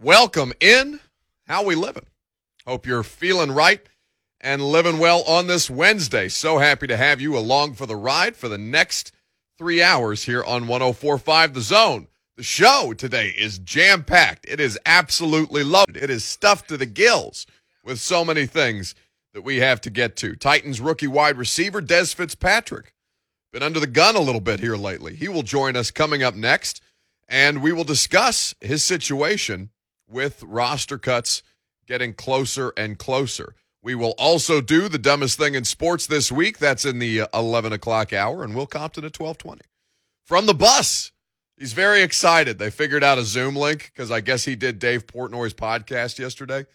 welcome in. How we living? Hope you're feeling right and living well on this Wednesday. So happy to have you along for the ride for the next three hours here on 1045 The Zone. The show today is jam packed. It is absolutely loaded. It is stuffed to the gills with so many things that we have to get to. Titans rookie wide receiver Dez Fitzpatrick. Been under the gun a little bit here lately. He will join us coming up next, and we will discuss his situation with roster cuts getting closer and closer. We will also do the dumbest thing in sports this week. That's in the uh, 11 o'clock hour, and Will Compton at 1220. From the bus, he's very excited. They figured out a Zoom link because I guess he did Dave Portnoy's podcast yesterday,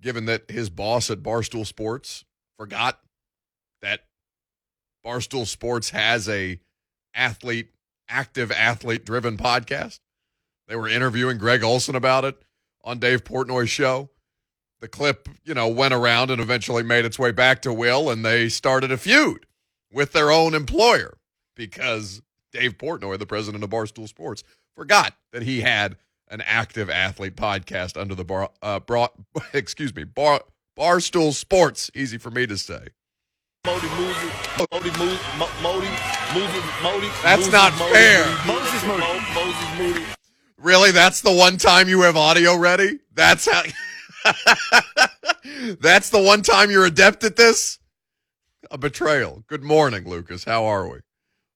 given that his boss at Barstool Sports forgot that Barstool Sports has a athlete, active athlete driven podcast. They were interviewing Greg Olsen about it on Dave Portnoy's show. The clip, you know, went around and eventually made its way back to Will, and they started a feud with their own employer because Dave Portnoy, the president of Barstool Sports, forgot that he had an active athlete podcast under the bar, uh, bra, excuse me, bar, Barstool Sports. Easy for me to say. Modi Moody, Modi Moody, Modi, Moses Modi. That's not fair. Moses Moody. Moses Moody. Really? That's the one time you have audio ready? That's how. That's the one time you're adept at this? A betrayal. Good morning, Lucas. How are we?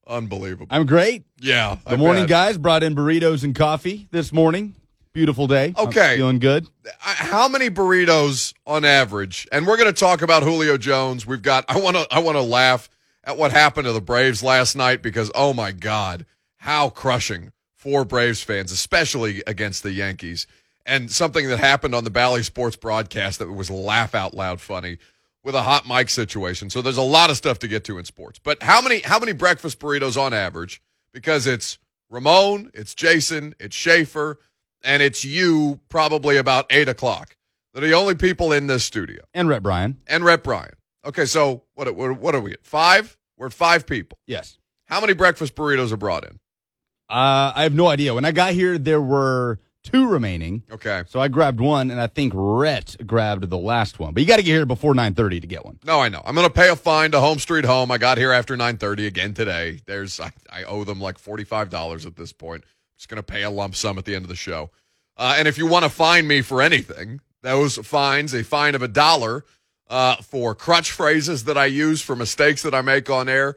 Unbelievable. I'm great. yeah. I Good morning, bet. guys. Brought in burritos and coffee this morning. Beautiful day. I'm Okay. feeling good. How many burritos on average? And we're going to talk about Julio Jones. We've got. I want to. I want to laugh at what happened to the Braves last night because oh my god, how crushing for Braves fans, especially against the Yankees. And something that happened on the Bally Sports broadcast that was laugh out loud funny with a hot mic situation. So there's a lot of stuff to get to in sports. But how many how many breakfast burritos on average? Because it's Ramon, it's Jason, it's Schaefer, and it's you probably about eight o'clock. They're the only people in this studio. And Rhett Brian. And Rep Brian. Okay, so what what, what are we at? Five? We're five people. Yes. How many breakfast burritos are brought in? Uh, I have no idea. When I got here, there were two remaining. Okay. So I grabbed one, and I think Rhett grabbed the last one. But you got to get here before 9.30 to get one. No, I know. I'm going to pay a fine to Home Street Home. I got here after 9:30 again today. There's I, I owe them like $45 at this point. I'm just going to pay a lump sum at the end of the show. Uh, and if you want to fine me for anything, those fines, a fine of a dollar uh, for crutch phrases that I use for mistakes that I make on air.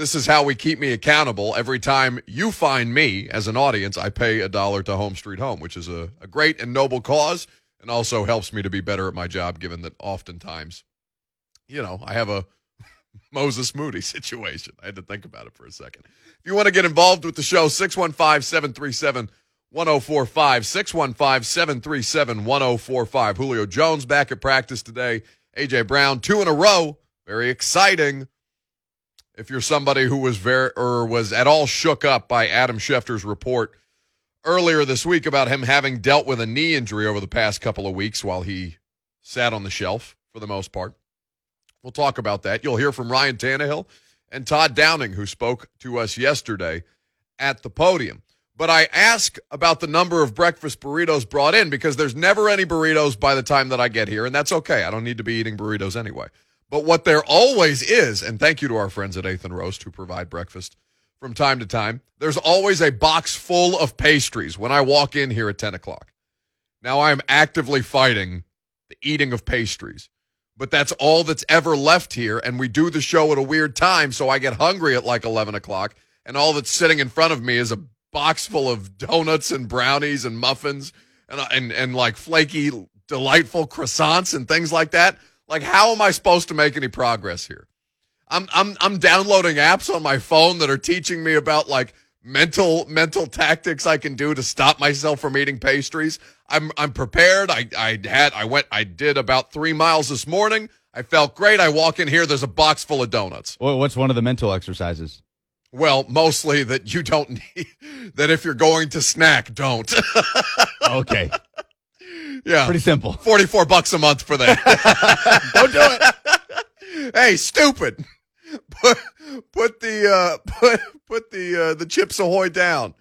This is how we keep me accountable. Every time you find me as an audience, I pay a dollar to Home Street Home, which is a, a great and noble cause and also helps me to be better at my job, given that oftentimes you know, I have a Moses Moody situation. I had to think about it for a second. If you want to get involved with the show, 615 737 1045. 615 737 1045. Julio Jones back at practice today. AJ Brown, two in a row. Very exciting. If you're somebody who was very or was at all shook up by Adam Schefter's report earlier this week about him having dealt with a knee injury over the past couple of weeks while he sat on the shelf for the most part. We'll talk about that. You'll hear from Ryan Tannehill and Todd Downing, who spoke to us yesterday at the podium. But I ask about the number of breakfast burritos brought in because there's never any burritos by the time that I get here, and that's okay. I don't need to be eating burritos anyway. But what there always is, and thank you to our friends at Eighth and Roast who provide breakfast from time to time, there's always a box full of pastries when I walk in here at 10 o'clock. Now I'm actively fighting the eating of pastries but that's all that's ever left here. And we do the show at a weird time, so I get hungry at like 11 o'clock, and all that's sitting in front of me is a box full of donuts and brownies and muffins and, uh, and, and like flaky, delightful croissants and things like that. Like, how am I supposed to make any progress here? I'm, I'm, I'm downloading apps on my phone that are teaching me about like mental mental tactics I can do to stop myself from eating pastries. I'm I'm prepared. I I had I went I did about 3 miles this morning. I felt great. I walk in here there's a box full of donuts. Wha- What's one of the mental exercises? Well, mostly that you don't need that if you're going to snack, don't. Okay. Yeah. Pretty simple. 44 bucks a month for that. Don't do it. hey, stupid. Put put the uh put put the uh the chips ahoy down.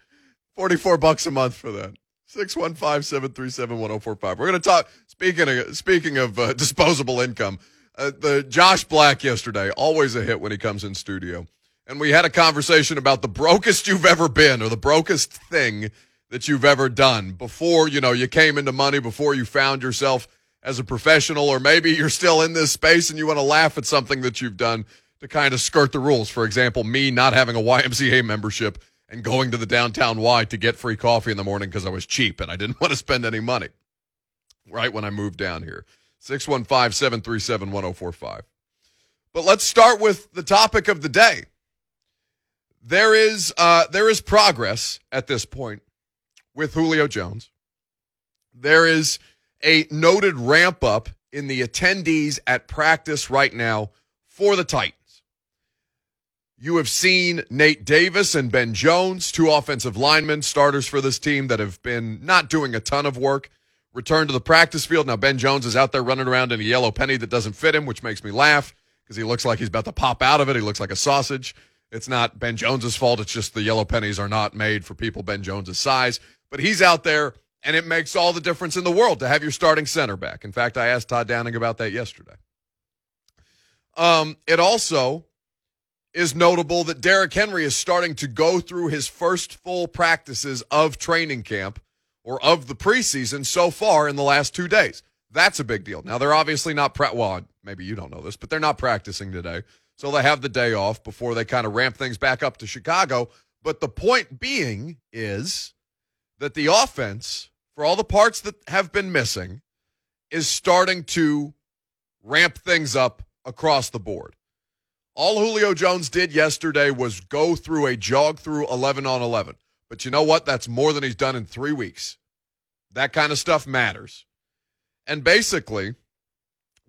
44 bucks a month for that. 615-737-1045. We're going to talk speaking of speaking of uh, disposable income. Uh, the Josh Black yesterday, always a hit when he comes in studio. And we had a conversation about the brokest you've ever been or the brokest thing that you've ever done before, you know, you came into money, before you found yourself as a professional, or maybe you're still in this space and you want to laugh at something that you've done to kind of skirt the rules. For example, me not having a YMCA membership and going to the downtown Y to get free coffee in the morning because I was cheap and I didn't want to spend any money right when I moved down here. 615 737 1045. But let's start with the topic of the day. There is uh, there is progress at this point with Julio Jones. There is a noted ramp up in the attendees at practice right now for the Titans. You have seen Nate Davis and Ben Jones, two offensive linemen, starters for this team that have been not doing a ton of work, return to the practice field. Now, Ben Jones is out there running around in a yellow penny that doesn't fit him, which makes me laugh because he looks like he's about to pop out of it. He looks like a sausage. It's not Ben Jones's fault. It's just the yellow pennies are not made for people Ben Jones's size. But he's out there, and it makes all the difference in the world to have your starting center back. In fact, I asked Todd Downing about that yesterday. Um, it also is notable that Derrick Henry is starting to go through his first full practices of training camp or of the preseason so far in the last two days. That's a big deal. Now they're obviously not pre- well, maybe you don't know this, but they're not practicing today. So they have the day off before they kind of ramp things back up to Chicago. But the point being is that the offense, for all the parts that have been missing, is starting to ramp things up across the board. All Julio Jones did yesterday was go through a jog through 11 on 11. But you know what? That's more than he's done in three weeks. That kind of stuff matters. And basically,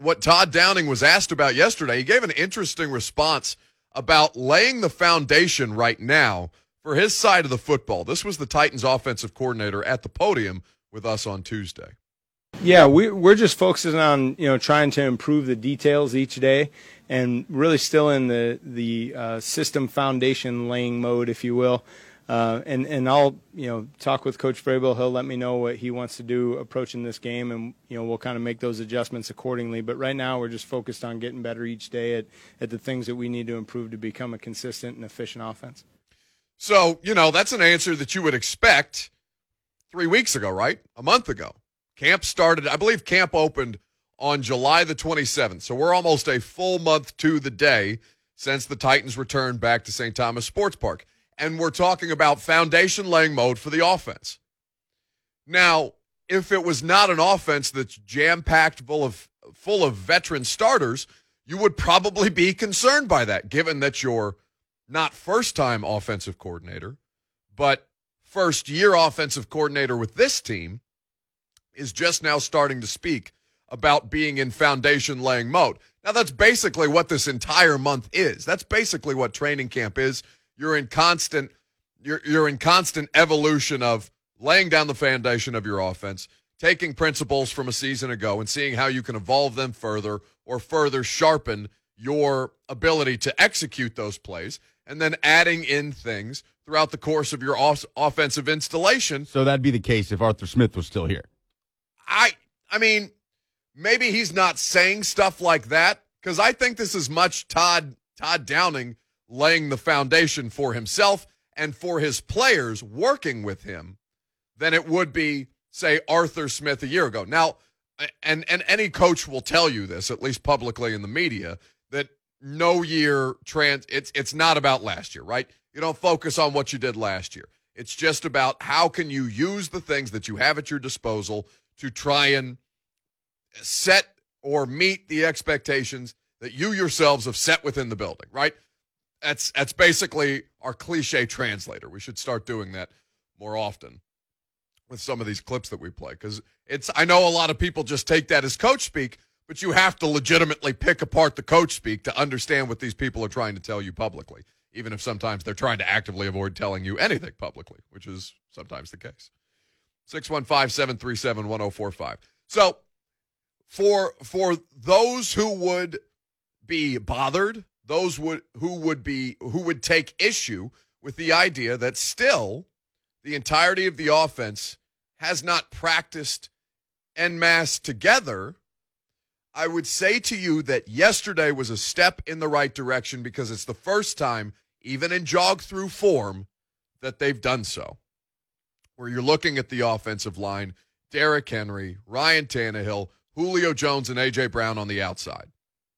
what Todd Downing was asked about yesterday, he gave an interesting response about laying the foundation right now for his side of the football. This was the Titans offensive coordinator at the podium with us on Tuesday. Yeah, we, we're just focusing on you know trying to improve the details each day, and really still in the the uh, system foundation laying mode, if you will. Uh, and and I'll you know talk with Coach Vrabel. He'll let me know what he wants to do approaching this game, and you know we'll kind of make those adjustments accordingly. But right now we're just focused on getting better each day at at the things that we need to improve to become a consistent and efficient offense. So you know that's an answer that you would expect three weeks ago, right? A month ago. Camp started, I believe camp opened on July the 27th. So we're almost a full month to the day since the Titans returned back to St. Thomas Sports Park. And we're talking about foundation laying mode for the offense. Now, if it was not an offense that's jam packed full of full of veteran starters, you would probably be concerned by that, given that you're not first time offensive coordinator, but first year offensive coordinator with this team is just now starting to speak about being in foundation laying mode. Now, that's basically what this entire month is. That's basically what training camp is. You're in constant, you're, you're in constant evolution of laying down the foundation of your offense, taking principles from a season ago and seeing how you can evolve them further or further sharpen your ability to execute those plays, and then adding in things throughout the course of your off- offensive installation. So that'd be the case if Arthur Smith was still here. I I mean, maybe he's not saying stuff like that because I think this is much Todd Todd Downing laying the foundation for himself and for his players working with him than it would be say Arthur Smith a year ago. Now, and and any coach will tell you this at least publicly in the media that no year trans it's it's not about last year, right? You don't focus on what you did last year. It's just about how can you use the things that you have at your disposal to try and set or meet the expectations that you yourselves have set within the building, right? That's that's basically our cliche translator. We should start doing that more often with some of these clips that we play cuz it's I know a lot of people just take that as coach speak, but you have to legitimately pick apart the coach speak to understand what these people are trying to tell you publicly, even if sometimes they're trying to actively avoid telling you anything publicly, which is sometimes the case. 615-737-1045. So for for those who would be bothered, those would who would be who would take issue with the idea that still the entirety of the offense has not practiced en masse together, I would say to you that yesterday was a step in the right direction because it's the first time, even in jog through form, that they've done so. Where you're looking at the offensive line, Derrick Henry, Ryan Tannehill, Julio Jones, and A.J. Brown on the outside,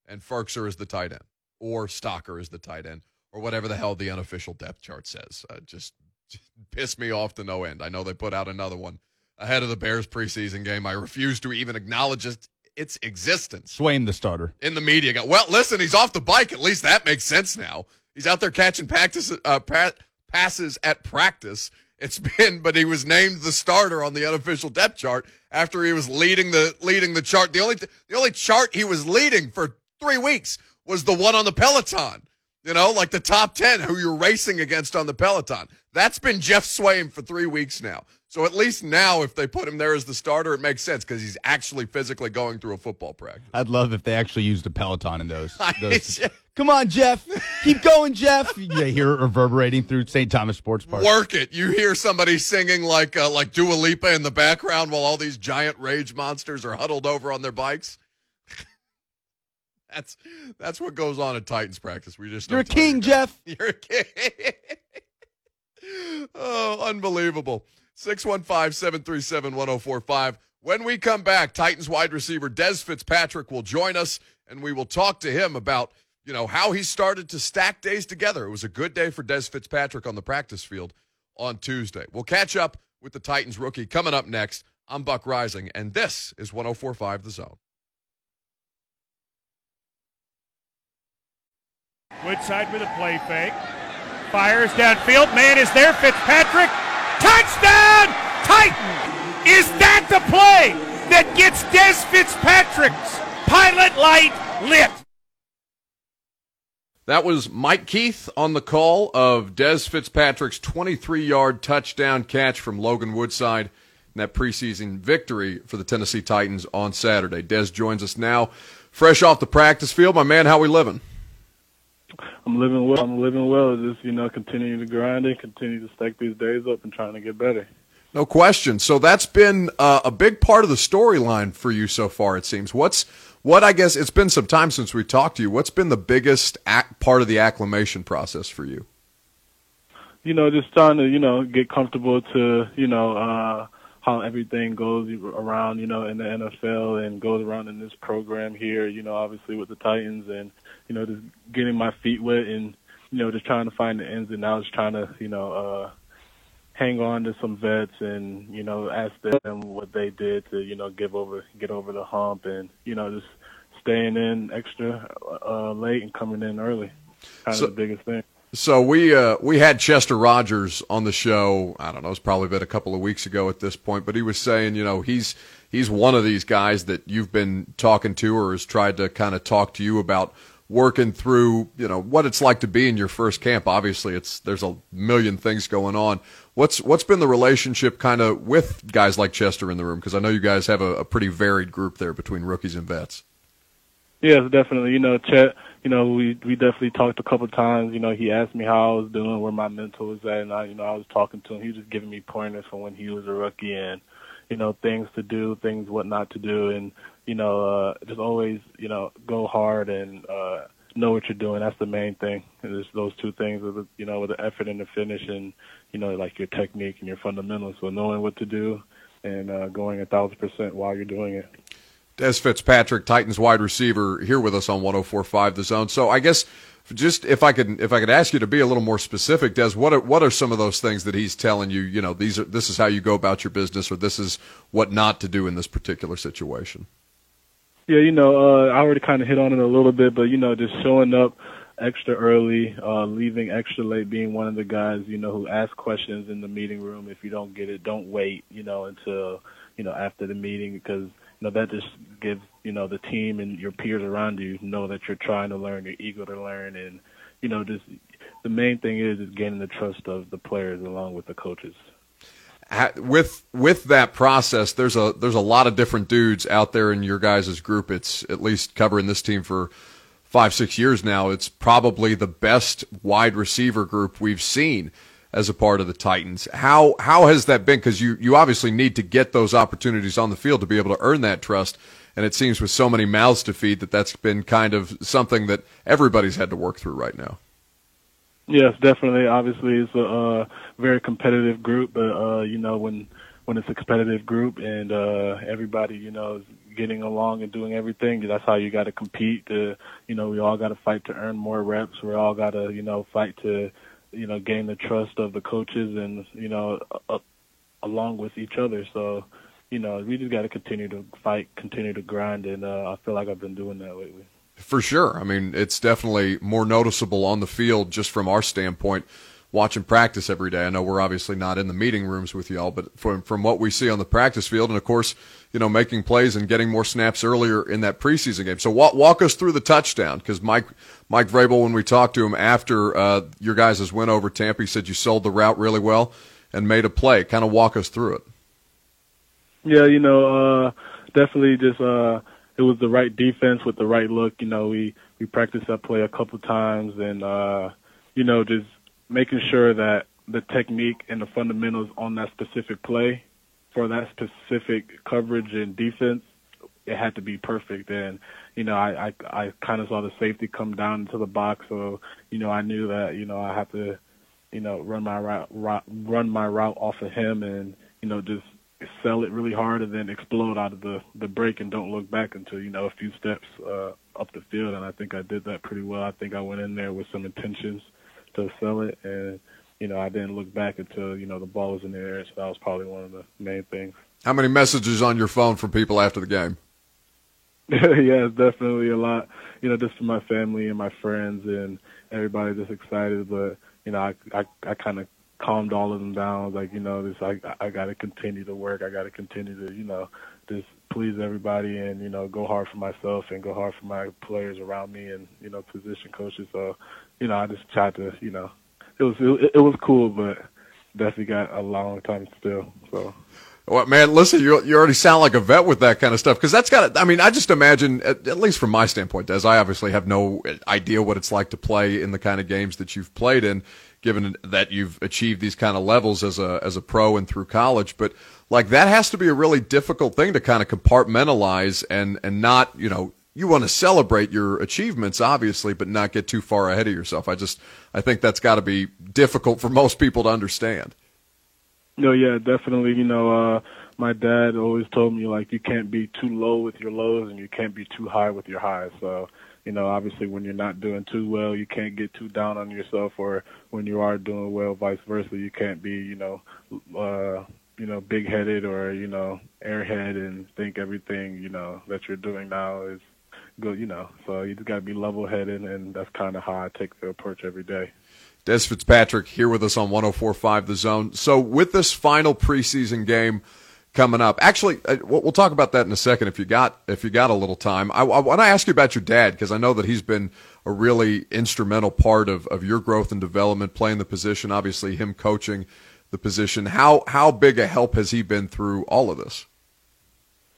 and Firkser is the tight end, or Stocker is the tight end, or whatever the hell the unofficial depth chart says. Uh, just, just piss me off to no end. I know they put out another one ahead of the Bears preseason game. I refuse to even acknowledge it, its existence Swaim, the starter. in the media. Go, well, listen, he's off the bike. At least that makes sense now. He's out there catching practice, uh, pa- passes at practice. It's been, but he was named the starter on the unofficial depth chart after he was leading the leading the chart. The only the only chart he was leading for three weeks was the one on the Peloton. You know, like the top ten who you're racing against on the Peloton. That's been Geoff Swaim for three weeks now. So at least now, if they put him there as the starter, it makes sense because he's actually physically going through a football practice. I'd love if they actually used a Peloton in those. Those. Come on, Geoff. Keep going, Geoff. You hear it reverberating through St. Thomas Sports Park. Work it. You hear somebody singing like uh, like Dua Lipa in the background while all these giant rage monsters are huddled over on their bikes. That's that's what goes on at Titans practice. We just You're a don't you king. Geoff. You're a king. oh, unbelievable. 615-737-1045. When we come back, Titans wide receiver Dez Fitzpatrick will join us and we will talk to him about, you know, how he started to stack days together. It was a good day for Dez Fitzpatrick on the practice field on Tuesday. We'll catch up with the Titans rookie coming up next. I'm Buck Reising and this is 1045 The Zone. Woodside with a play fake. Fires downfield. Man is there. Fitzpatrick. Touchdown! Titan! Is that the play that gets Dez Fitzpatrick's pilot light lit? That was Mike Keith on the call of Dez Fitzpatrick's 23 yard touchdown catch from Logan Woodside in that preseason victory for the Tennessee Titans on Saturday. Dez joins us now, fresh off the practice field. My man, how we living? I'm living well. I'm living well. Just you know, continuing to grind and continue to stack these days up and trying to get better. No question. So that's been uh, a big part of the storyline for you so far. It seems. What's what? I guess it's been some time since we talked to you. What's been the biggest ac- part of the acclimation process for you? You know, just trying to you know get comfortable to you know uh, how everything goes around you know in the NFL and goes around in this program here. You know, obviously with the Titans and you know just getting my feet wet and you know just trying to find the ins and outs, trying to you know. uh hang on to some vets and you know ask them what they did to you know give over get over the hump and you know just staying in extra uh, late and coming in early kind So- of the biggest thing So we uh, we had Chester Rogers on the show. I don't know, it's probably been a couple of weeks ago at this point, but he was saying, you know, he's he's one of these guys that you've been talking to or has tried to kind of talk to you about working through, you know, what it's like to be in your first camp. Obviously, it's there's a million things going on. What's what's been the relationship kind of with guys like Chester in the room? Because I know you guys have a, a pretty varied group there between rookies and vets. Yes, definitely. You know, Chet. You know, we we definitely talked a couple of times. You know, he asked me how I was doing, where my mental was at, and I, you know, I was talking to him. He was just giving me pointers from when he was a rookie, and you know, things to do, things what not to do, and you know, uh, just always, you know, go hard and uh, know what you're doing. That's the main thing. And It's those two things, with you know, with the effort and the finish, and you know, like your technique and your fundamentals. So knowing what to do and uh, going a thousand percent while you're doing it. Dez Fitzpatrick, Titans wide receiver, here with us on 104.5 The Zone. So I guess just if I could if I could ask you to be a little more specific, Dez, what are, what are some of those things that he's telling you? You know, these are this is how you go about your business, or this is what not to do in this particular situation. Yeah, you know, uh, I already kind of hit on it a little bit, but you know, just showing up extra early, uh, leaving extra late, being one of the guys, you know, who ask questions in the meeting room. If you don't get it, don't wait, you know, until you know after the meeting because know that just gives you know the team and your peers around you know that you're trying to learn, you're eager to learn, and you know, just the main thing is is gaining the trust of the players along with the coaches. With with that process, there's a there's a lot of different dudes out there in your guys' group. It's at least covering this team for five six years now. It's probably the best wide receiver group we've seen. As a part of the Titans. How how has that been? Because you you obviously need to get those opportunities on the field to be able to earn that trust. And it seems with so many mouths to feed that that's been kind of something that everybody's had to work through right now. Yes, definitely. Obviously, it's a uh, very competitive group, but uh, you know when when it's a competitive group and uh, everybody you know is getting along and doing everything, that's how you got to compete. To you know, we all got to fight to earn more reps. We all got to you know fight to you know gain the trust of the coaches and you know along with each other. So you know, we just got to continue to fight, continue to grind, and uh, I feel like I've been doing that lately. For sure. I mean, it's definitely more noticeable on the field just from our standpoint watching practice every day. I know we're obviously not in the meeting rooms with y'all, but from from what we see on the practice field, and of course, you know, making plays and getting more snaps earlier in that preseason game. So walk, walk us through the touchdown because Mike Mike Vrabel, when we talked to him after uh, your guys' win over Tampa, he said you sold the route really well and made a play. Kind of walk us through it. Yeah, you know, uh, definitely just uh, it was the right defense with the right look. You know, we we practiced that play a couple times, and uh, you know, just making sure that the technique and the fundamentals on that specific play for that specific coverage and defense, it had to be perfect. And you know, I I, I kind of saw the safety come down into the box, so you know, I knew that you know I had to, you know, run my route, route run my route off of him, and you know, just sell it really hard and then explode out of the the break and don't look back until you know a few steps uh, up the field. And I think I did that pretty well. I think I went in there with some intentions to sell it, and you know I didn't look back until you know the ball was in the air. So that was probably one of the main things. How many messages on your phone from people after the game? yeah, definitely a lot. You know, just for my family and my friends and everybody just excited. But you know, I I, I kind of calmed all of them down. Like, you know, this I I got to continue to work. I got to continue to, you know, just please everybody and you know go hard for myself and go hard for my players around me and you know position coaches. So, you know, I just tried to, you know, it was it, it was cool, but definitely got a long time still. So. Well, man, listen, you you already sound like a vet with that kind of stuff because that's got. I mean, I just imagine, at, at, least from my standpoint, as I obviously have no idea what it's like to play in the kind of games that you've played in given that you've achieved these kind of levels as a as a pro and through college. But like that has to be a really difficult thing to kind of compartmentalize and and not you know you want to celebrate your achievements obviously but not get too far ahead of yourself. I just i think that's got to be difficult for most people to understand. No yeah definitely you know uh my dad always told me like you can't be too low with your lows and you can't be too high with your highs. So you know, obviously when you're not doing too well, you can't get too down on yourself, or when you are doing well, vice versa, you can't be, you know, uh, you know, big headed or you know, airhead and think everything you know that you're doing now is good, you know. So you just got to be level headed, and that's kind of how I take the approach every day. Dez Fitzpatrick here with us on 104.5 The Zone. So with this final preseason game coming up. Actually, uh, we'll talk about that in a second if you got if you got a little time. I, I want to ask you about your dad because I know that he's been a really instrumental part of, of your growth and development, playing the position. Obviously, him coaching the position. How how big a help has he been through all of this?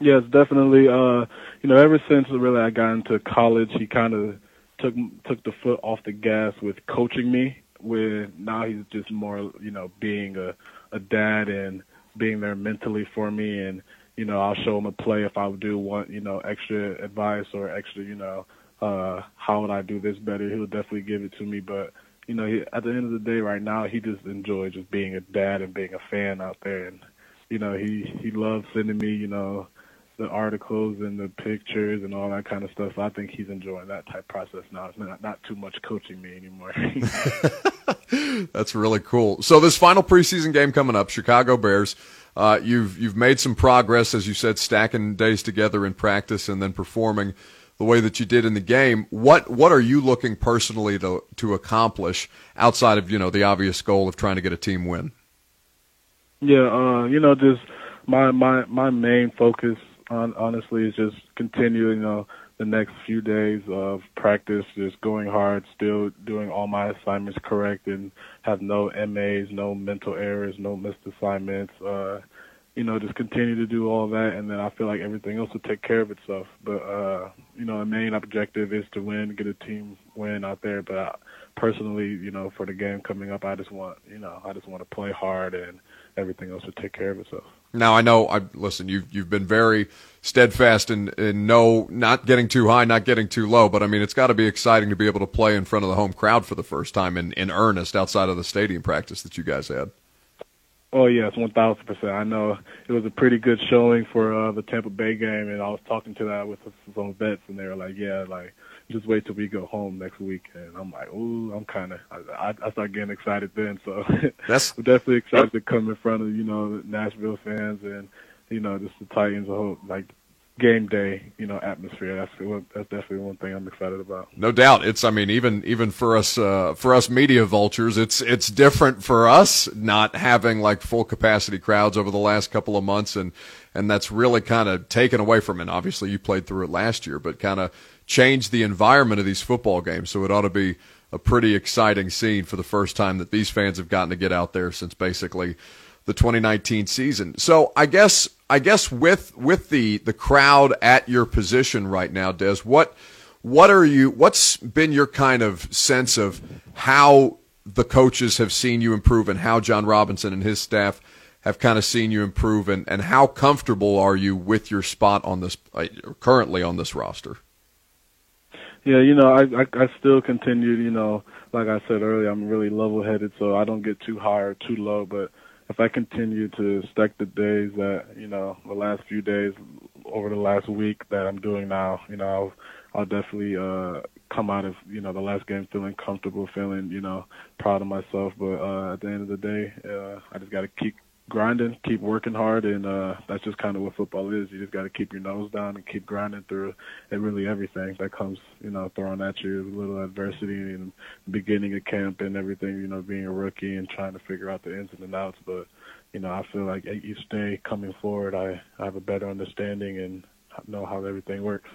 Yes, definitely. Uh, you know, ever since really I got into college, he kind of took took the foot off the gas with coaching me. Where now he's just more, you know, being a a dad and being there mentally for me. And you know I'll show him a play if I do want you know extra advice or extra you know uh how would I do this better? He'll definitely give it to me. But you know he, at the end of the day right now he just enjoys just being a dad and being a fan out there. And you know he he loves sending me you know the articles and the pictures and all that kind of stuff. I think he's enjoying that type process now. It's not not too much coaching me anymore. That's really cool. So this final preseason game coming up, Chicago Bears. Uh, you've you've made some progress, as you said, stacking days together in practice and then performing the way that you did in the game. What what are you looking personally to to accomplish outside of you know the obvious goal of trying to get a team win? Yeah, uh, you know, just my my my main focus on, honestly is just continuing, you know, the next few days of practice, just going hard, still doing all my assignments correct, and have no MAs, no mental errors, no missed assignments. Uh, you know, just continue to do all that, and then I feel like everything else will take care of itself. But uh, you know, the main objective is to win, get a team win out there. But I, personally, you know, for the game coming up, I just want, you know, I just want to play hard and everything else will take care of itself. Now I know. I listen. You've you've been very steadfast in in no not getting too high, not getting too low. But I mean, it's got to be exciting to be able to play in front of the home crowd for the first time in in earnest outside of the stadium practice that you guys had. Oh yes, one thousand percent. I know it was a pretty good showing for uh, the Tampa Bay game, and I was talking to that with some vets, and they were like, "Yeah, like just wait till we go home next week." And I'm like, "Ooh, I'm kind of." I, I start getting excited then, so that's I'm definitely excited to come in front of you know Nashville fans and you know just the Titans. I hope like game day, you know, atmosphere. That's that's definitely one thing I'm excited about. No doubt. It's I mean even even for us uh, for us media vultures, it's it's different for us not having like full capacity crowds over the last couple of months and and that's really kind of taken away from it. Obviously, you played through it last year, but kind of changed the environment of these football games. So it ought to be a pretty exciting scene for the first time that these fans have gotten to get out there since basically the 2019 season. So I guess I guess with with the the crowd at your position right now, Dez, what what are you? What's been your kind of sense of how the coaches have seen you improve and how Jon Robinson and his staff have kind of seen you improve and, and how comfortable are you with your spot on this uh, currently on this roster? Yeah, you know, I, I I still continue, you know, like I said earlier, I'm really level headed so I don't get too high or too low, but if I continue to stack the days that you know the last few days over the last week that I'm doing now, you know I'll I'll definitely uh come out of you know the last game feeling comfortable, feeling you know proud of myself. But uh at the end of the day, uh I just got to keep grinding, keep working hard, and uh, that's just kind of what football is. You just got to keep your nose down and keep grinding through it. Really, everything that comes, you know, thrown at you, a little adversity in the beginning of camp and everything. You know, being a rookie and trying to figure out the ins and the outs. But you know, I feel like each day coming forward, I, I have a better understanding and know how everything works.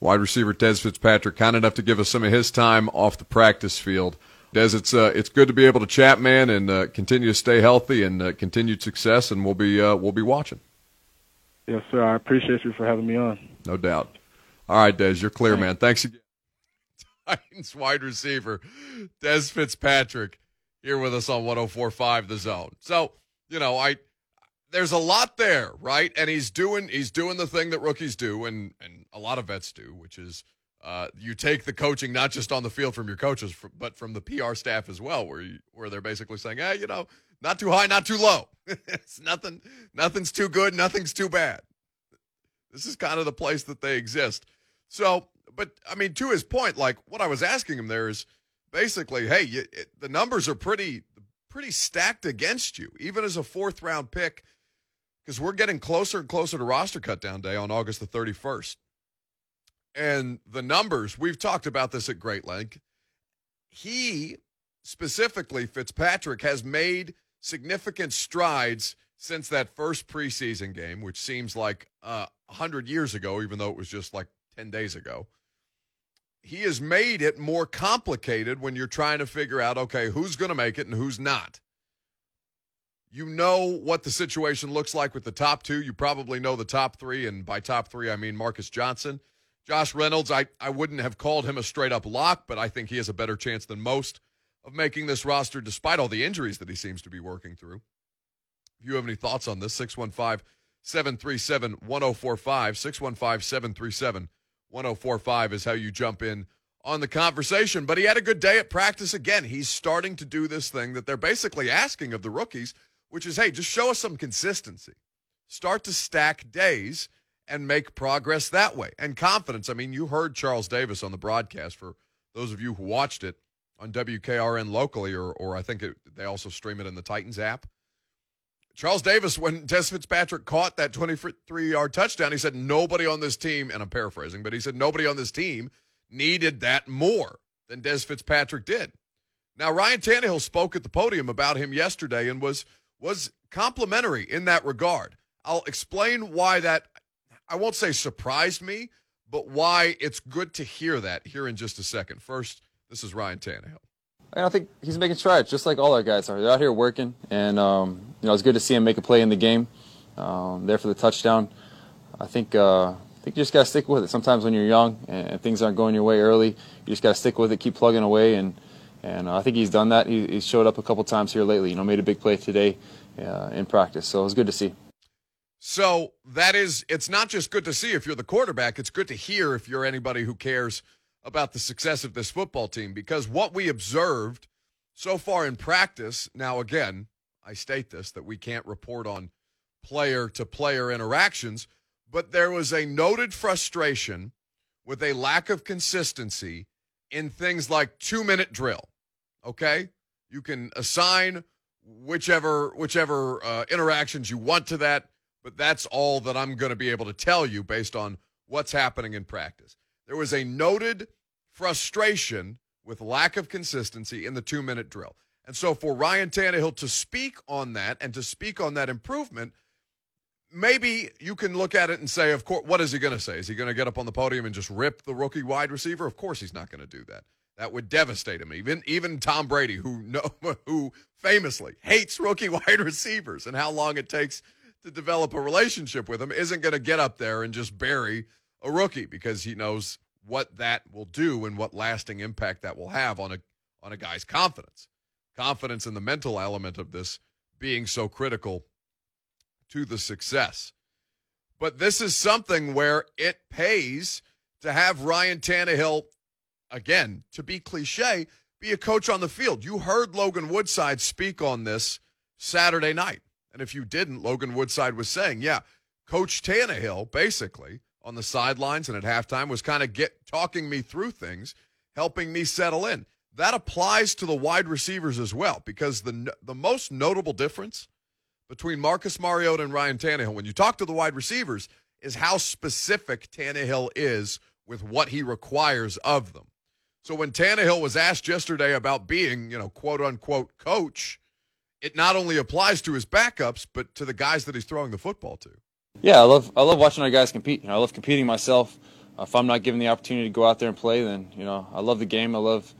Wide receiver Dez Fitzpatrick, kind enough to give us some of his time off the practice field. Dez, it's uh, it's good to be able to chat, man, and uh, continue to stay healthy and uh, continued success, and we'll be uh, we'll be watching. Yes, sir. I appreciate you for having me on. No doubt. All right, Dez, you're clear, man. Thanks again. Titans wide receiver Dez Fitzpatrick here with us on 104.5 The Zone. So you know, I there's a lot there, right? And he's doing he's doing the thing that rookies do, and and a lot of vets do, which is uh, you take the coaching not just on the field from your coaches, but from the PR staff as well, where you, where they're basically saying, "Hey, you know, not too high, not too low. it's nothing. Nothing's too good. Nothing's too bad." This is kind of the place that they exist. So, but I mean, to his point, like what I was asking him there is basically, hey, you, it, the numbers are pretty pretty stacked against you, even as a fourth round pick, because we're getting closer and closer to roster cutdown day on August the thirty first and the numbers, we've talked about this at great length. He specifically, Fitzpatrick, has made significant strides since that first preseason game, which seems like uh, 100 years ago, even though it was just like 10 days ago. He has made it more complicated when you're trying to figure out, okay, who's going to make it and who's not. You know what the situation looks like with the top two. You probably know the top three. And by top three, I mean Marcus Johnson Josh Reynolds, I, I wouldn't have called him a straight up lock, but I think he has a better chance than most of making this roster despite all the injuries that he seems to be working through. If you have any thoughts on this, 615 737 1045, 615 737 1045 is how you jump in on the conversation. But he had a good day at practice again. He's starting to do this thing that they're basically asking of the rookies, which is hey, just show us some consistency. Start to stack days and make progress that way and confidence. I mean, you heard Charles Davis on the broadcast for those of you who watched it on WKRN locally, or, or I think it, they also stream it in the Titans app. Charles Davis, when Dez Fitzpatrick caught that 23 yard touchdown, he said, Nobody on this team, and I'm paraphrasing, but he said, Nobody on this team needed that more than Dez Fitzpatrick did. Now, Ryan Tannehill spoke at the podium about him yesterday and was was complimentary in that regard. I'll explain why that I won't say surprised me, but why it's good to hear that here in just a second. First, this is Ryan Tannehill. And I think he's making strides, just like all our guys are. They're out here working, and um, you know it's good to see him make a play in the game. Um, there for the touchdown. I think uh, I think you just got to stick with it. Sometimes when you're young and things aren't going your way early, you just got to stick with it, keep plugging away, and And uh, I think he's done that. He, he showed up a couple times here lately. You know, made a big play today uh, in practice. So it was good to see. So that is, it's not just good to see if you're the quarterback, it's good to hear if you're anybody who cares about the success of this football team because what we observed so far in practice, now again, I state this that we can't report on player to player interactions, but there was a noted frustration with a lack of consistency in things like two minute drill. Okay? You can assign whichever whichever uh, interactions you want to that but that's all that I'm going to be able to tell you based on what's happening in practice. There was a noted frustration with lack of consistency in the two minute drill. And so for Ryan Tannehill to speak on that and to speak on that improvement, maybe you can look at it and say, of course, what is he going to say? Is he going to get up on the podium and just rip the rookie wide receiver? Of course he's not going to do that. That would devastate him. Even even Tom Brady, who know, who famously hates rookie wide receivers and how long it takes to develop a relationship with him isn't going to get up there and just bury a rookie because he knows what that will do and what lasting impact that will have on a on a guy's confidence. Confidence in the mental element of this being so critical to the success. But this is something where it pays to have Ryan Tannehill, again, to be cliche, be a coach on the field. You heard Logan Woodside speak on this Saturday night. And if you didn't, Logan Woodside was saying, yeah, Coach Tannehill basically on the sidelines and at halftime was kind of get talking me through things, helping me settle in. That applies to the wide receivers as well, because the the most notable difference between Marcus Mariota and Ryan Tannehill, when you talk to the wide receivers, is how specific Tannehill is with what he requires of them. So when Tannehill was asked yesterday about being, you know, quote unquote coach, it not only applies to his backups, but to the guys that he's throwing the football to. Yeah, I love I love watching our guys compete. You know, I love competing myself. Uh, if I'm not given the opportunity to go out there and play, then you know I love the game. I love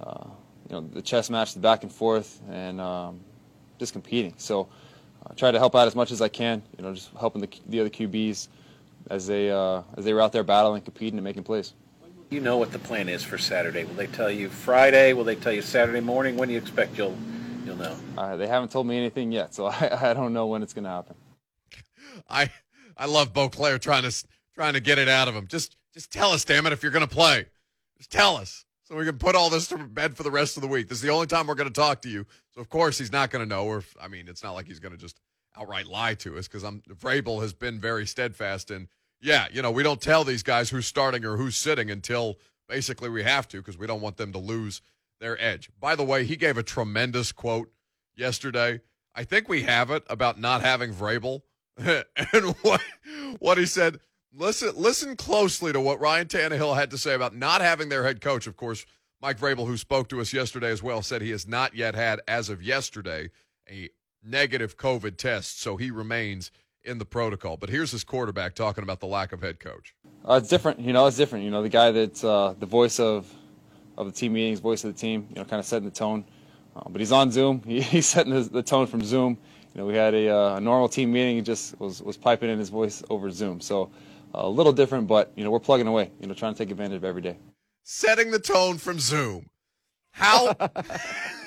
uh, you know the chess match, the back and forth, and um, just competing. So I try to help out as much as I can. You know, just helping the, the other QBs as they uh, as they were out there battling, competing, and making plays. You know what the plan is for Saturday. Will they tell you Friday? Will they tell you Saturday morning? When do you expect you'll you'll know? Uh, they haven't told me anything yet, so I, I don't know when it's going to happen. I I love Beauclair trying to trying to get it out of him. Just just tell us, damn it, if you're going to play. Just tell us so we can put all this to bed for the rest of the week. This is the only time we're going to talk to you. So of course he's not going to know. Or I mean, it's not like he's going to just outright lie to us because I'm Vrabel has been very steadfast in. Yeah, you know, we don't tell these guys who's starting or who's sitting until basically we have to because we don't want them to lose their edge. By the way, he gave a tremendous quote yesterday. I think we have it about not having Vrabel and what what he said. Listen, listen closely to what Ryan Tannehill had to say about not having their head coach. Of course, Mike Vrabel, who spoke to us yesterday as well, said he has not yet had, as of yesterday, a negative COVID test, so he remains in the protocol. But here's his quarterback talking about the lack of head coach. Uh, it's different, you know. It's different, you know. The guy that's uh, the voice of of the team meetings, voice of the team, you know, kind of setting the tone. Uh, but he's on Zoom. He, he's setting the, the tone from Zoom you know, we had a, uh, a normal team meeting. He just was, was piping in his voice over Zoom. So uh, a little different, but, you know, we're plugging away, you know, trying to take advantage of every day. Setting the tone from Zoom. How?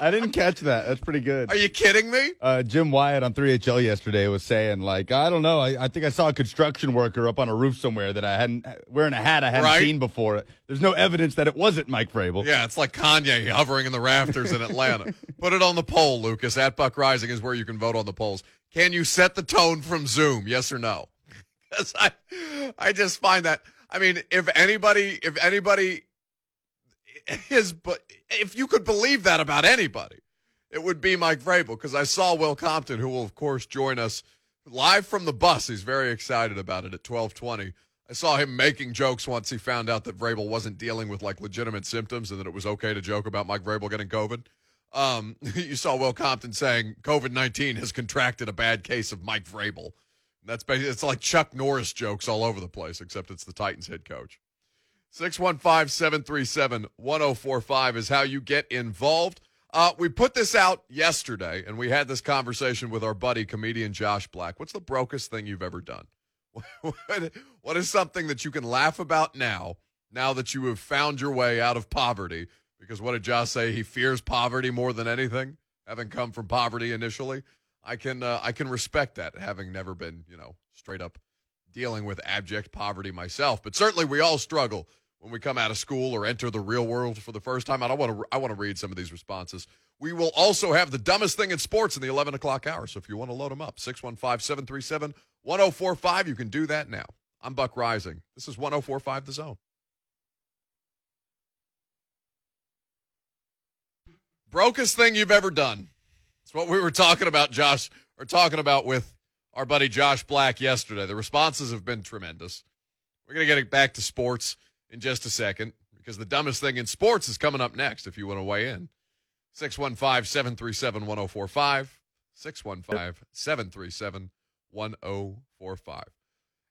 I didn't catch that. That's pretty good. Are you kidding me? Uh, Jim Wyatt on 3HL yesterday was saying, like, I don't know. I, I, think I saw a construction worker up on a roof somewhere that I hadn't, wearing a hat I hadn't right? seen before. There's no evidence that it wasn't Mike Vrabel. Yeah, it's like Kanye hovering in the rafters in Atlanta. Put it on the poll, Lucas. At Buck Reising is where you can vote on the polls. Can you set the tone from Zoom? Yes or no? Because I, I just find that, I mean, if anybody, if anybody is, but if you could believe that about anybody, it would be Mike Vrabel because I saw Will Compton, who will of course join us live from the bus. He's very excited about it at twelve twenty. I saw him making jokes once he found out that Vrabel wasn't dealing with like legitimate symptoms and that it was okay to joke about Mike Vrabel getting COVID. Um, you saw Will Compton saying COVID nineteen has contracted a bad case of Mike Vrabel. That's basically it's like Chuck Norris jokes all over the place, except it's the Titans head coach. 615 737 1045 is how you get involved. Uh, we put this out yesterday, and we had this conversation with our buddy, comedian Josh Black. What's the brokest thing you've ever done? what is something that you can laugh about now, now that you have found your way out of poverty? Because what did Josh say? He fears poverty more than anything, having come from poverty initially. I can uh, I can respect that, having never been you know straight up dealing with abject poverty myself. But certainly we all struggle when we come out of school or enter the real world for the first time. I don't want to I want to read some of these responses. We will also have the dumbest thing in sports in the 11 o'clock hour. So if you want to load them up, 615 737 1045, you can do that now. I'm Buck Reising. This is 1045 The Zone. Brokest thing you've ever done. It's what we were talking about, Josh, or talking about with our buddy Josh Black yesterday. The responses have been tremendous. We're going to get it back to sports in just a second because the dumbest thing in sports is coming up next if you want to weigh in. 615 737 1045. 615 737 1045.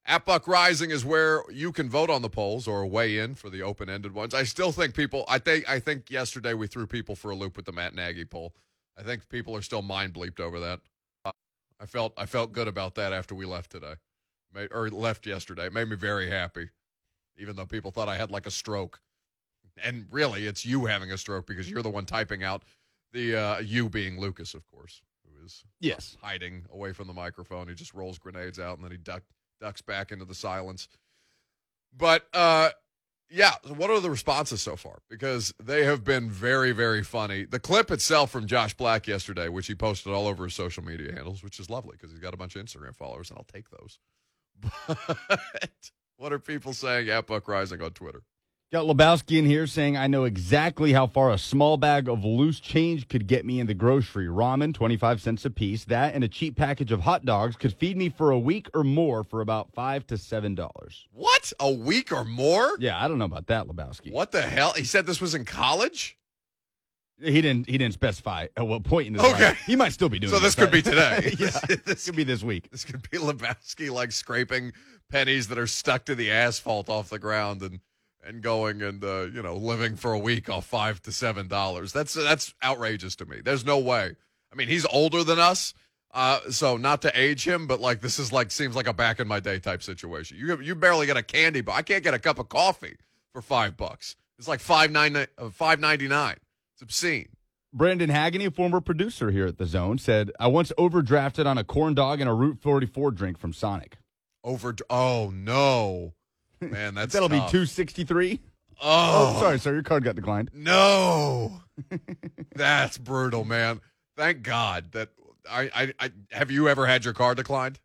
At Buck Reising is where you can vote on the polls or weigh in for the open-ended ones. I still think people. I think. I think yesterday we threw people for a loop with the Matt Nagy poll. I think people are still mind bleeped over that. I felt. I felt good about that after we left today, or left yesterday. It made me very happy, even though people thought I had like a stroke. And really, it's you having a stroke because you're the one typing out the uh, you being Lucas, of course, who is yes hiding away from the microphone. He just rolls grenades out and then he duck ducks back into the silence. But uh, yeah, what are the responses so far? Because they have been very, very funny. The clip itself from Josh Black yesterday, which he posted all over his social media handles, which is lovely because he's got a bunch of Instagram followers, and I'll take those. But what are people saying at Buck Reising on Twitter? Got Lebowski in here saying, I know exactly how far a small bag of loose change could get me in the grocery. Ramen, 25 cents a piece. That and a cheap package of hot dogs could feed me for a week or more for about 5 to $7. What? A week or more? Yeah, I don't know about that, Lebowski. What the hell? He said this was in college? He didn't. He didn't specify at what point in his Okay. life. He might still be doing. So this could be today. yeah, This- this could be this week. This could be Lebowski like scraping pennies that are stuck to the asphalt off the ground and and going and uh, you know living for a week off five to seven dollars. That's that's outrageous to me. There's no way. I mean, he's older than us, uh, so not to age him, but like this is like seems like a back in my day type situation. You you barely get a candy bar. I can't get a cup of coffee for five bucks. It's like five nine uh, five ninety nine. Obscene. Brandon Hagany, a former producer here at the Zone, said, "I once overdrafted on a corn dog and a Route 44 drink from Sonic. Over. Oh no, man, that's That'll be 263. Oh, Oh, sorry, sir, your card got declined. No, that's brutal, man. Thank God that I, I, I have you ever had your card declined?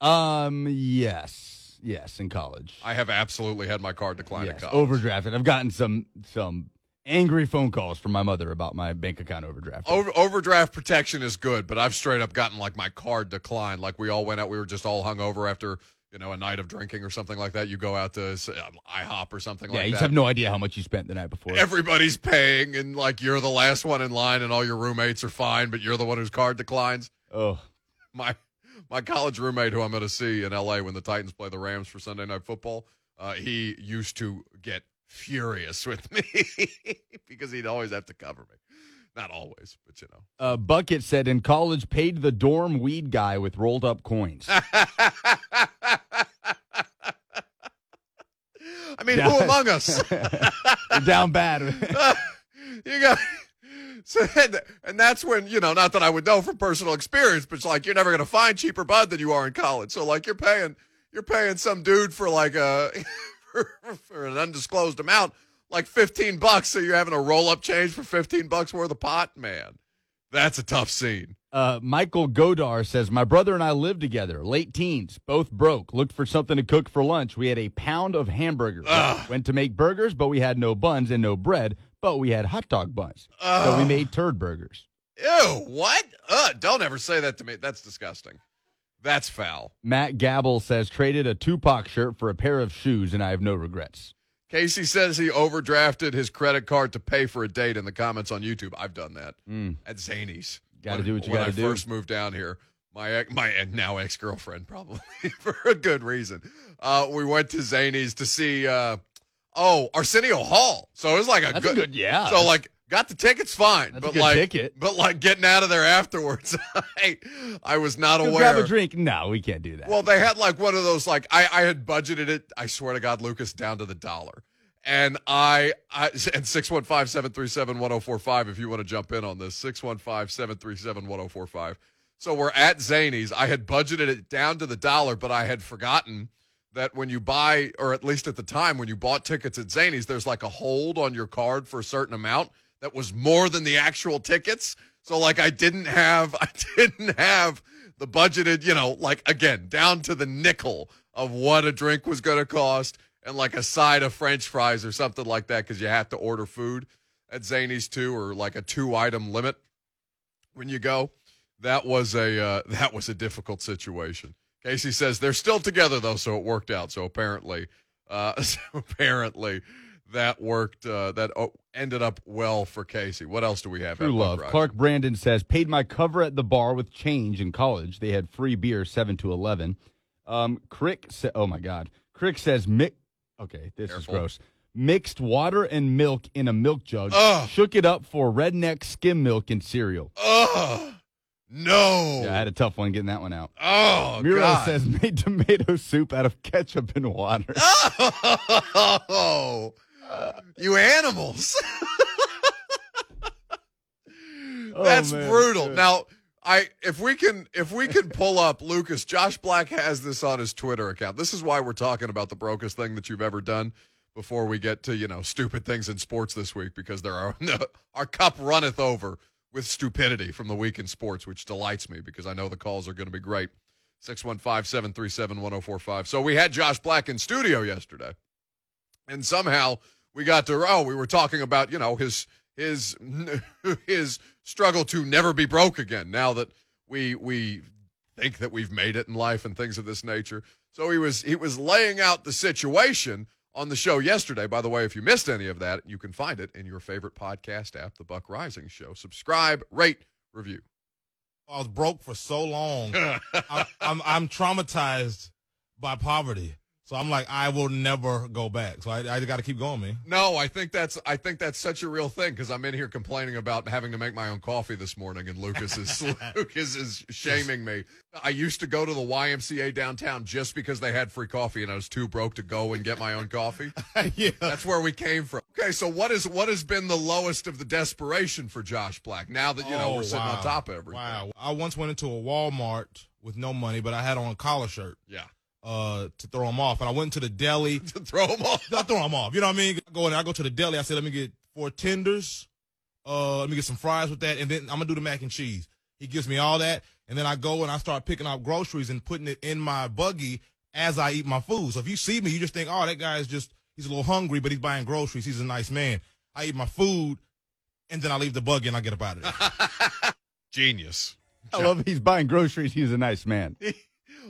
Um, yes, yes, in college. I have absolutely had my card declined yes, overdrafted. I've gotten some some angry phone calls from my mother about my bank account overdraft. Over, overdraft protection is good, but I've straight up gotten like my card declined. Like we all went out, we were just all hung over after you know a night of drinking or something like that. You go out to um, IHOP or something yeah, like you just that. have no idea how much you spent the night before. Everybody's paying, and like you're the last one in line, and all your roommates are fine, but you're the one whose card declines. oh, my my college roommate who I'm going to see in LA when the Titans play the Rams for Sunday Night Football, uh, he used to get furious with me because he'd always have to cover me. Not always, but you know. uh, Bucket said in college paid the dorm weed guy with rolled up coins. I mean, who among us? Down bad. you got so and, and that's when you know not that i would know from personal experience but it's like you're never going to find cheaper bud than you are in college so like you're paying you're paying some dude for like a for, for an undisclosed amount like 15 bucks so you're having a roll up change for 15 bucks worth of pot man that's a tough scene Uh, Michael Godar says, My brother and I lived together, late teens, both broke, looked for something to cook for lunch. We had a pound of hamburgers. Ugh. Went to make burgers, but we had no buns and no bread, but we had hot dog buns. So we made turd burgers. ew what uh, don't ever say that to me that's disgusting that's foul Matt Gabble says, Traded a Tupac shirt for a pair of shoes, and I have no regrets. Casey says he overdrafted his credit card to pay for a date in the comments on YouTube. I've done that at Zanies. Gotta When- do what you gotta do. When I first moved down here, my ex- my now ex girlfriend probably for a good reason. Uh, we went to Zanies to see uh, oh Arsenio Hall. So it was like a That's a good, good- yeah. So like got the tickets fine, That's but like ticket. but like getting out of there afterwards, I I was not Go aware. grab a drink. No, we can't do that. Well, they had like one of those like I I had budgeted it. I swear to God, Lucas, down to the dollar, And I, I and 615-737-1045 if you want to jump in on this. 615-737-1045. So we're at Zanies. I had budgeted it down to the dollar, but I had forgotten that when you buy, or at least at the time when you bought tickets at Zanies, there's like a hold on your card for a certain amount that was more than the actual tickets. So like I didn't have, I didn't have the budgeted, you know, like again, down to the nickel of what a drink was going to cost and like a side of French fries or something like that because you have to order food at Zanies too, or like a two item limit when you go. That was a uh, that was a difficult situation. Casey says they're still together though, so it worked out. So apparently, uh, so apparently that worked. Uh, that oh, ended up well for Casey. What else do we have? True love. Clark Brandon says, paid my cover at the bar with change in college. They had free beer, 7 to 11. Um, Crick, sa- oh my God. Crick says, mi- okay, this is gross. Mixed water and milk in a milk jug. Ugh. Shook it up for redneck skim milk and cereal. Ugh, no. Yeah, I had a tough one getting that one out. oh, Miro God. says, made tomato soup out of ketchup and water. Oh, you animals. Oh, That's Oh, man. brutal. Good. Now, I if we can if we can pull up Lucas, Josh Black has this on his Twitter account. This is why we're talking about the brokest thing that you've ever done before we get to, you know, stupid things in sports this week because there are our cup runneth over with stupidity from the week in sports, which delights me because I know the calls are going to be great. 615-737-1045. So we had Josh Black in studio yesterday. And somehow we got to oh, we were talking about, you know, his his his struggle to never be broke again now that we we think that we've made it in life and things of this nature. So he was he was laying out the situation on the show yesterday. By the way, if you missed any of that, you can find it in your favorite podcast app, The Buck Reising Show. Subscribe, rate, review. I was broke for so long. I, I'm I'm traumatized by poverty, so I'm like I will never go back. So I, I got to keep going, man. No, I think that's I think that's such a real thing because I'm in here complaining about having to make my own coffee this morning, and Lucas is Lucas is shaming me. I used to go to the YMCA downtown just because they had free coffee, and I was too broke to go and get my own coffee. yeah. That's where we came from. Okay, so what is what has been the lowest of the desperation for Josh Black now that you know Oh, we're sitting on top of everything? Wow. I once went into a Walmart with no money, but I had on a collar shirt Yeah, uh, to throw them off, and I went to the deli. to throw them off. I throw them off. You know what I mean? I go in. I go to the deli. I said, let me get four tenders. Uh, let me get some fries with that, and then I'm gonna do the mac and cheese. He gives me all that, and then I go and I start picking out groceries and putting it in my buggy as I eat my food. So if you see me, you just think, oh, that guy is just he's a little hungry, but he's buying groceries. He's a nice man. I eat my food, and then I leave the buggy and I get up out of there. Genius. I love he's buying groceries. He's a nice man.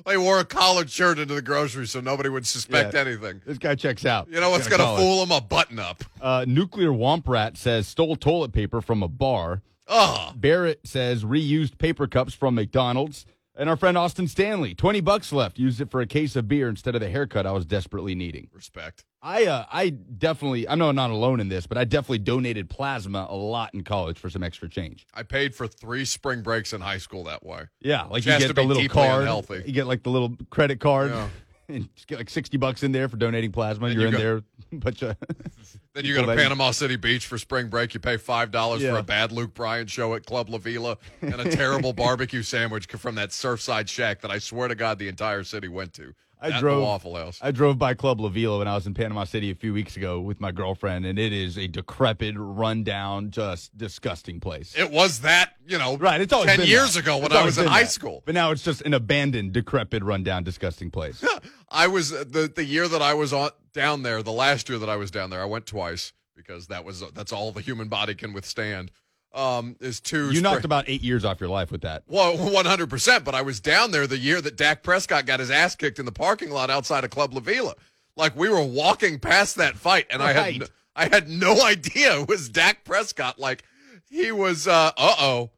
They wore a collared shirt into the grocery so nobody would suspect Yeah. anything. This guy checks out. You know what's going to fool him? A button up. Uh, Nuclear Womp Rat says stole toilet paper from a bar. Oh, Barrett says reused paper cups from McDonald's. And our friend Austin Stanley, 20 bucks left. Used it for a case of beer instead of the haircut I was desperately needing. respect. I uh, I definitely, I know I'm not alone in this, but I definitely donated plasma a lot in college for some extra change. I paid for three spring breaks in high school that way. Yeah, like you get the little card. unhealthy. You get like the little credit card. Yeah. And just get like 60 bucks in there for donating plasma. Then You're you in go- there. But uh, Then you go to Panama City Beach for spring break. You pay five dollars for a bad Luke Bryan show at Club La Vela and a terrible barbecue sandwich from that Surfside Shack that I swear to God the entire city went to. I drove Waffle House. I drove by Club La Vela when I was in Panama City a few weeks ago with my girlfriend, and it is a decrepit, rundown, just disgusting place. it was that you know right, it's always ten years that. ago when It's I was in high that. school. But now it's just an abandoned, decrepit, rundown, disgusting place. I was uh, the the year that I was on down there. The last year that I was down there, I went twice because that was uh, that's all the human body can withstand. Um, is two. you knocked spring- about eight years off your life with that. Well, one hundred percent. But I was down there the year that Dak Prescott got his ass kicked in the parking lot outside of Club La Vela. Like we were walking past that fight, and I had Right. no, I had no idea it was Dak Prescott. Like he was. Uh oh.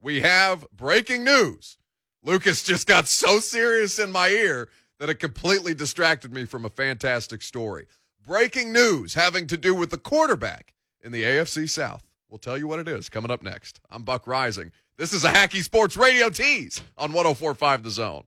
We have breaking news. Lucas just got so serious in my ear that it completely distracted me from a fantastic story. Breaking news having to do with the quarterback in the AFC South. We'll tell you what it is coming up next. I'm Buck Reising. This is a Hacky Sports Radio tease on 1045 The Zone.